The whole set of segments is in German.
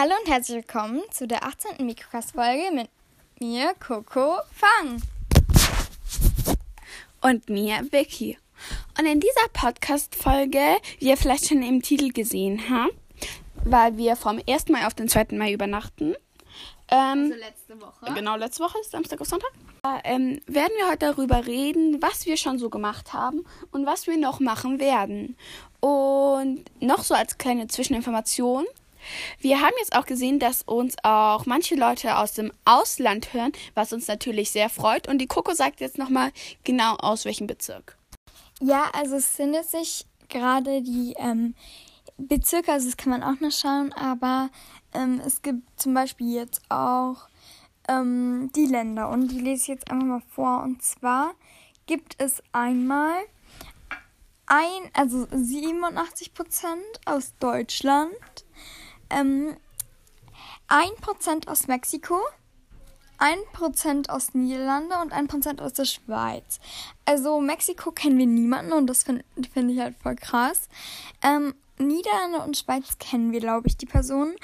Hallo und herzlich willkommen zu der 18. Mikrocast-Folge mit mir, Coco Fang. Und mir, Vicky. Und in dieser Podcast-Folge, wie ihr vielleicht schon im Titel gesehen habt, weil wir vom 1. Mai auf den 2. Mai übernachten. Ähm, Also letzte Woche. Genau, letzte Woche, Samstag auf Sonntag. Äh, ähm, werden wir heute darüber reden, was wir schon so gemacht haben und was wir noch machen werden. Und noch so als kleine Zwischeninformation. Wir haben jetzt auch gesehen, dass uns auch manche Leute aus dem Ausland hören, was uns natürlich sehr freut. Und die Coco sagt jetzt nochmal genau aus welchem Bezirk. Ja, also es sind jetzt nicht gerade die ähm, Bezirke, also das kann man auch noch schauen, aber ähm, es gibt zum Beispiel jetzt auch ähm, die Länder und die lese ich jetzt einfach mal vor. Und zwar gibt es einmal ein, also 87 Prozent aus Deutschland, ähm, 1% aus Mexiko, 1% aus Niederlande und 1% aus der Schweiz. Also Mexiko kennen wir niemanden und das finde find ich halt voll krass. Ähm, Niederlande und Schweiz kennen wir, glaube ich, die Personen.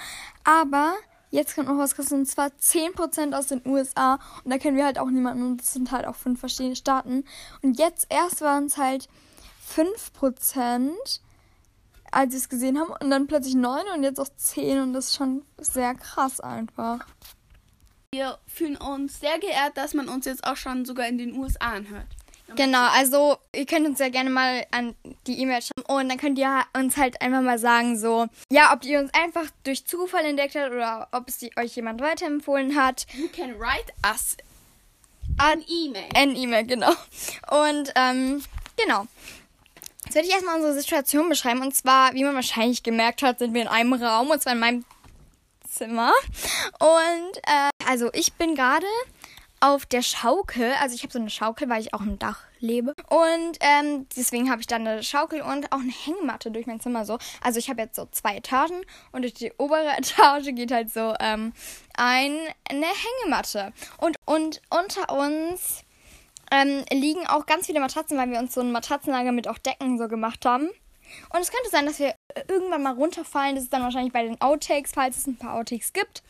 Aber jetzt kommt noch was krasses und zwar 10% aus den USA und da kennen wir halt auch niemanden und das sind halt auch fünf verschiedene Staaten. Und jetzt erst waren es halt 5%, als wir es gesehen haben und dann plötzlich 9 und jetzt auch 10 und das ist schon sehr krass einfach. Wir fühlen uns sehr geehrt, dass man uns jetzt auch schon sogar in den USA anhört. Genau, also ihr könnt uns ja gerne mal an die E-Mail schreiben und dann könnt ihr uns halt einfach mal sagen, so, ja, ob ihr uns einfach durch Zufall entdeckt habt oder ob es die, euch jemand weiterempfohlen hat. You can write us An E-Mail. Ein E-Mail, genau. Und, ähm, genau. Jetzt werde ich erstmal unsere Situation beschreiben. Und zwar, wie man wahrscheinlich gemerkt hat, sind wir in einem Raum, und zwar in meinem Zimmer. Und, äh, also ich bin gerade auf der Schaukel. Also ich habe so eine Schaukel, weil ich auch im Dach lebe. Und ähm, deswegen habe ich dann eine Schaukel und auch eine Hängematte durch mein Zimmer so. Also ich habe jetzt so zwei Etagen und durch die obere Etage geht halt so ähm, ein, eine Hängematte. Und, und unter uns ähm, liegen auch ganz viele Matratzen, weil wir uns so ein Matratzenlager mit auch Decken so gemacht haben. Und es könnte sein, dass wir irgendwann mal runterfallen. Das ist dann wahrscheinlich bei den Outtakes, falls es ein paar Outtakes gibt.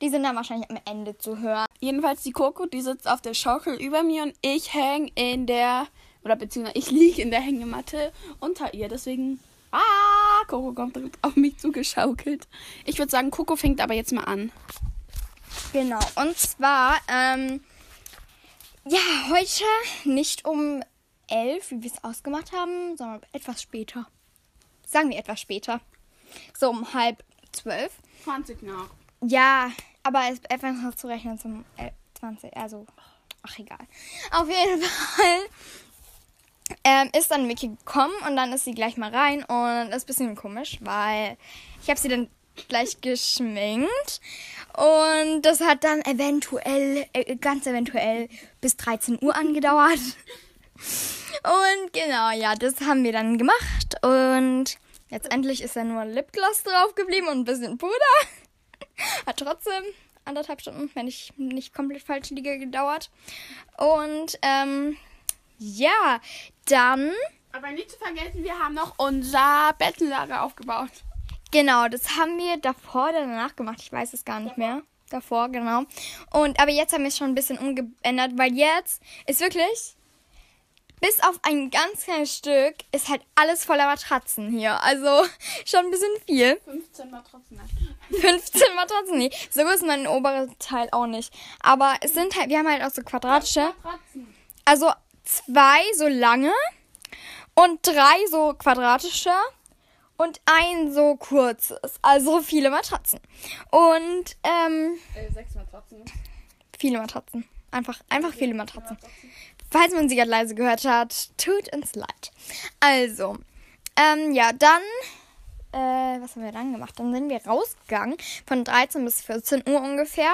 Die sind dann wahrscheinlich am Ende zu hören. Jedenfalls die Coco, die sitzt auf der Schaukel über mir und ich hänge in der, oder beziehungsweise ich liege in der Hängematte unter ihr. Deswegen, ah, Coco kommt auf mich zugeschaukelt. Ich würde sagen, Coco fängt aber jetzt mal an. Genau. Und zwar, ähm, ja, heute nicht um elf, wie wir es ausgemacht haben, sondern etwas später. Sagen wir etwas später. So um halb zwölf. 20 nach. Ja, aber es ist einfach noch zu rechnen zum el- 20, also, ach egal. Auf jeden Fall ähm, ist dann Vicky gekommen und dann ist sie gleich mal rein und das ist ein bisschen komisch, weil ich habe sie dann gleich geschminkt und das hat dann eventuell, äh, ganz eventuell bis 13 Uhr angedauert. Und genau, ja, das haben wir dann gemacht und jetzt endlich ist da nur Lipgloss drauf geblieben und ein bisschen Puder. Hat trotzdem anderthalb Stunden, wenn ich nicht komplett falsch liege, gedauert. Und ähm, ja, dann, Aber nicht zu vergessen, wir haben noch unser Bettenlager aufgebaut. Genau, das haben wir davor oder danach gemacht. Ich weiß es gar nicht mehr. Davor, genau. Und aber jetzt haben wir es schon ein bisschen umgeändert, weil jetzt ist wirklich bis auf ein ganz kleines Stück ist halt alles voller Matratzen hier. Also schon ein bisschen viel. 15 Matratzen. 15 Matratzen, nee. So ist mein oberer Teil auch nicht. Aber es sind halt, wir haben halt auch so quadratische. Matratzen. Also zwei so lange und drei so quadratische und ein so kurzes. Also viele Matratzen. Und ähm, Äh, 6 Matratzen. viele Matratzen. Einfach, einfach viele Matratzen. Falls man sie gerade leise gehört hat, tut uns leid. Also, ähm, ja, dann, äh, was haben wir dann gemacht? Dann sind wir rausgegangen von 13 bis 14 Uhr ungefähr.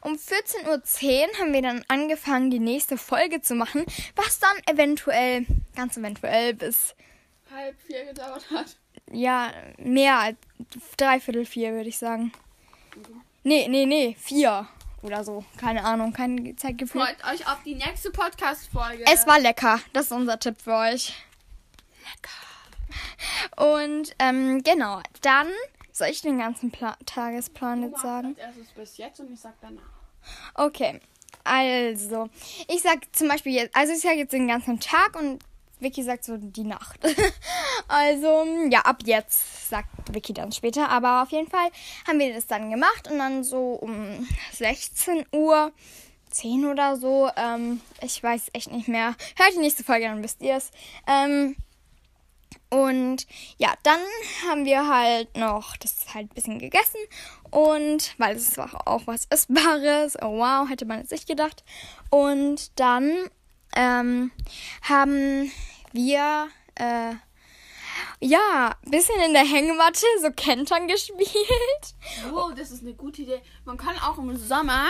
Um 14.10 Uhr haben wir dann angefangen, die nächste Folge zu machen, was dann eventuell, ganz eventuell bis, Halb vier gedauert hat. Ja, mehr als dreiviertel vier, würde ich sagen. Nee, nee, nee, vier oder so. Keine Ahnung, kein Zeitgefühl. Freut euch auf die nächste Podcast-Folge. Es war lecker. Das ist unser Tipp für euch. Lecker. Und ähm, genau, dann Soll ich den ganzen Pla Tagesplan jetzt sagen? Als erstes bis jetzt und ich sag danach. Okay, also, ich sag zum Beispiel jetzt, also ich sag jetzt den ganzen Tag und Vicky sagt so die Nacht. also, ja, ab jetzt sagt Vicky dann später. Aber auf jeden Fall haben wir das dann gemacht und dann so um 16 Uhr, 10 oder so, ähm, ich weiß echt nicht mehr. Hört die nächste Folge, dann wisst ihr es. Ähm, und ja, dann haben wir halt noch das halt ein bisschen gegessen. Und weil es war auch was Essbares. Oh wow, hätte man jetzt nicht gedacht. Und dann ähm, haben wir äh, ja ein bisschen in der Hängematte so Kentern gespielt. Oh, das ist eine gute Idee. Man kann auch im Sommer,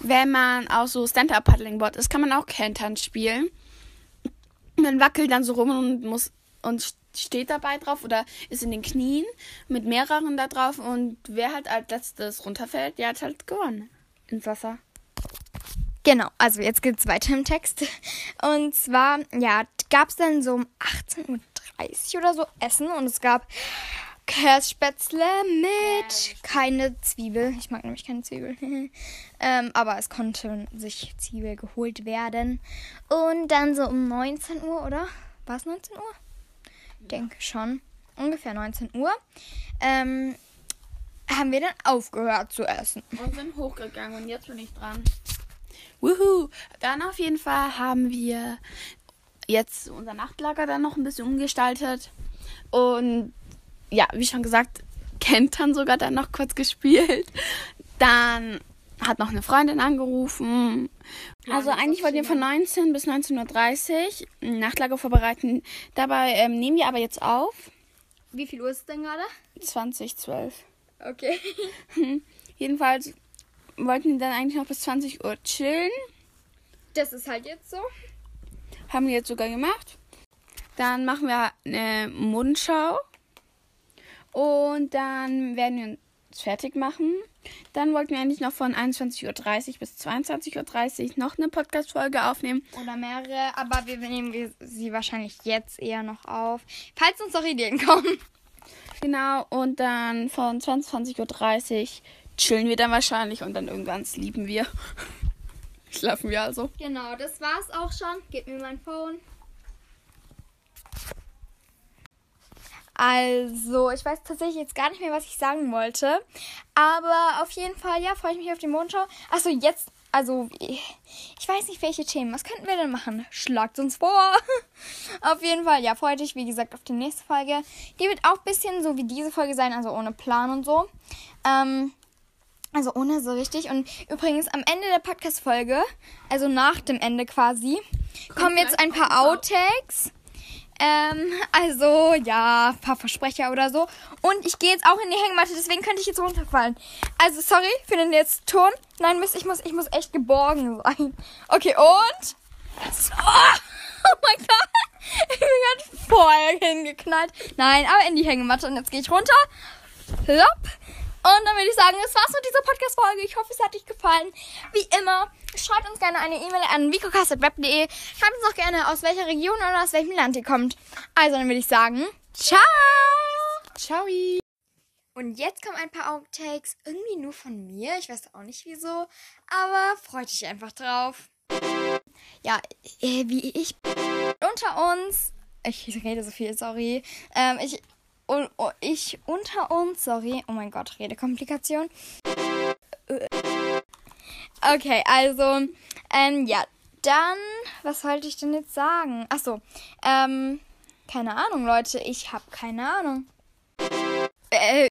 wenn man auf so Stand-Up-Paddling-Board ist, kann man auch Kentern spielen. Man wackelt dann so rum und muss und steht dabei drauf oder ist in den Knien mit mehreren da drauf und wer halt als letztes runterfällt, der hat halt gewonnen ins Wasser. Genau, also jetzt geht's weiter im Text. Und zwar, ja, gab es dann so um 18.30 Uhr oder so Essen und es gab Kässpätzle mit keine Zwiebel. Ich mag nämlich keine Zwiebel. ähm, aber es konnte sich Zwiebel geholt werden. Und dann so um 19 Uhr, oder? War es 19 Uhr? Ja. Denke schon. Ungefähr 19 Uhr. Ähm, haben wir dann aufgehört zu essen. Und sind hochgegangen und jetzt bin ich dran. Wuhu! Dann auf jeden Fall haben wir jetzt unser Nachtlager dann noch ein bisschen umgestaltet. Und ja, wie schon gesagt, Kentern sogar dann noch kurz gespielt. Dann hat noch eine Freundin angerufen. Also eigentlich wollten wir von 19 bis 19.30 Uhr ein Nachtlager vorbereiten. Dabei ähm, nehmen wir aber jetzt auf. Wie viel Uhr ist es denn gerade? 2012. Okay. Jedenfalls wollten wir dann eigentlich noch bis 20 Uhr chillen. Das ist halt jetzt so. Haben wir jetzt sogar gemacht. Dann machen wir eine Mundschau. Und dann werden wir uns fertig machen. Dann wollten wir eigentlich noch von 21.30 Uhr bis 22.30 Uhr noch eine Podcast-Folge aufnehmen. Oder mehrere, aber wir nehmen sie wahrscheinlich jetzt eher noch auf, falls uns noch Ideen kommen. Genau, und dann von 22.30 Uhr chillen wir dann wahrscheinlich und dann irgendwann sleepen wir. Schlafen wir also. Genau, das war's auch schon. Gib mir mein Phone. Also, ich weiß tatsächlich jetzt gar nicht mehr, was ich sagen wollte. Aber auf jeden Fall, ja, freue ich mich auf die Mondschau. Achso, jetzt, also, ich weiß nicht, welche Themen. Was könnten wir denn machen? Schlagt uns vor. auf jeden Fall, ja, freue dich, wie gesagt, auf die nächste Folge. Die wird auch ein bisschen so wie diese Folge sein, also ohne Plan und so. Ähm, also ohne so richtig. Und übrigens am Ende der Podcast-Folge, also nach dem Ende quasi, kommen jetzt ein paar Outtakes. Ähm, also, ja, ein paar Versprecher oder so. Und ich gehe jetzt auch in die Hängematte, deswegen könnte ich jetzt runterfallen. Also, sorry für den jetzt Ton. Nein, Mist, ich muss, ich muss echt geborgen sein. Okay, und? So. Oh mein Gott. Ich bin ganz voll hingeknallt. Nein, aber in die Hängematte. Und jetzt gehe ich runter. Plopp. Und dann würde ich sagen, das war's mit dieser Podcast-Folge. Ich hoffe, es hat euch gefallen. Wie immer, schreibt uns gerne eine E-Mail an vicocast.web.de. Schreibt uns auch gerne, aus welcher Region oder aus welchem Land ihr kommt. Also, dann würde ich sagen, ciao! Ciao! Und jetzt kommen ein paar Outtakes, irgendwie nur von mir. Ich weiß auch nicht wieso, aber freut euch einfach drauf. Ja, äh, wie ich unter uns, ich rede so viel, sorry. Ähm, ich und oh, ich unter uns, sorry, oh mein Gott, Redekomplikation. Okay, also, ähm, ja, dann, was wollte ich denn jetzt sagen? Achso, ähm, keine Ahnung, Leute, ich habe keine Ahnung. Äh,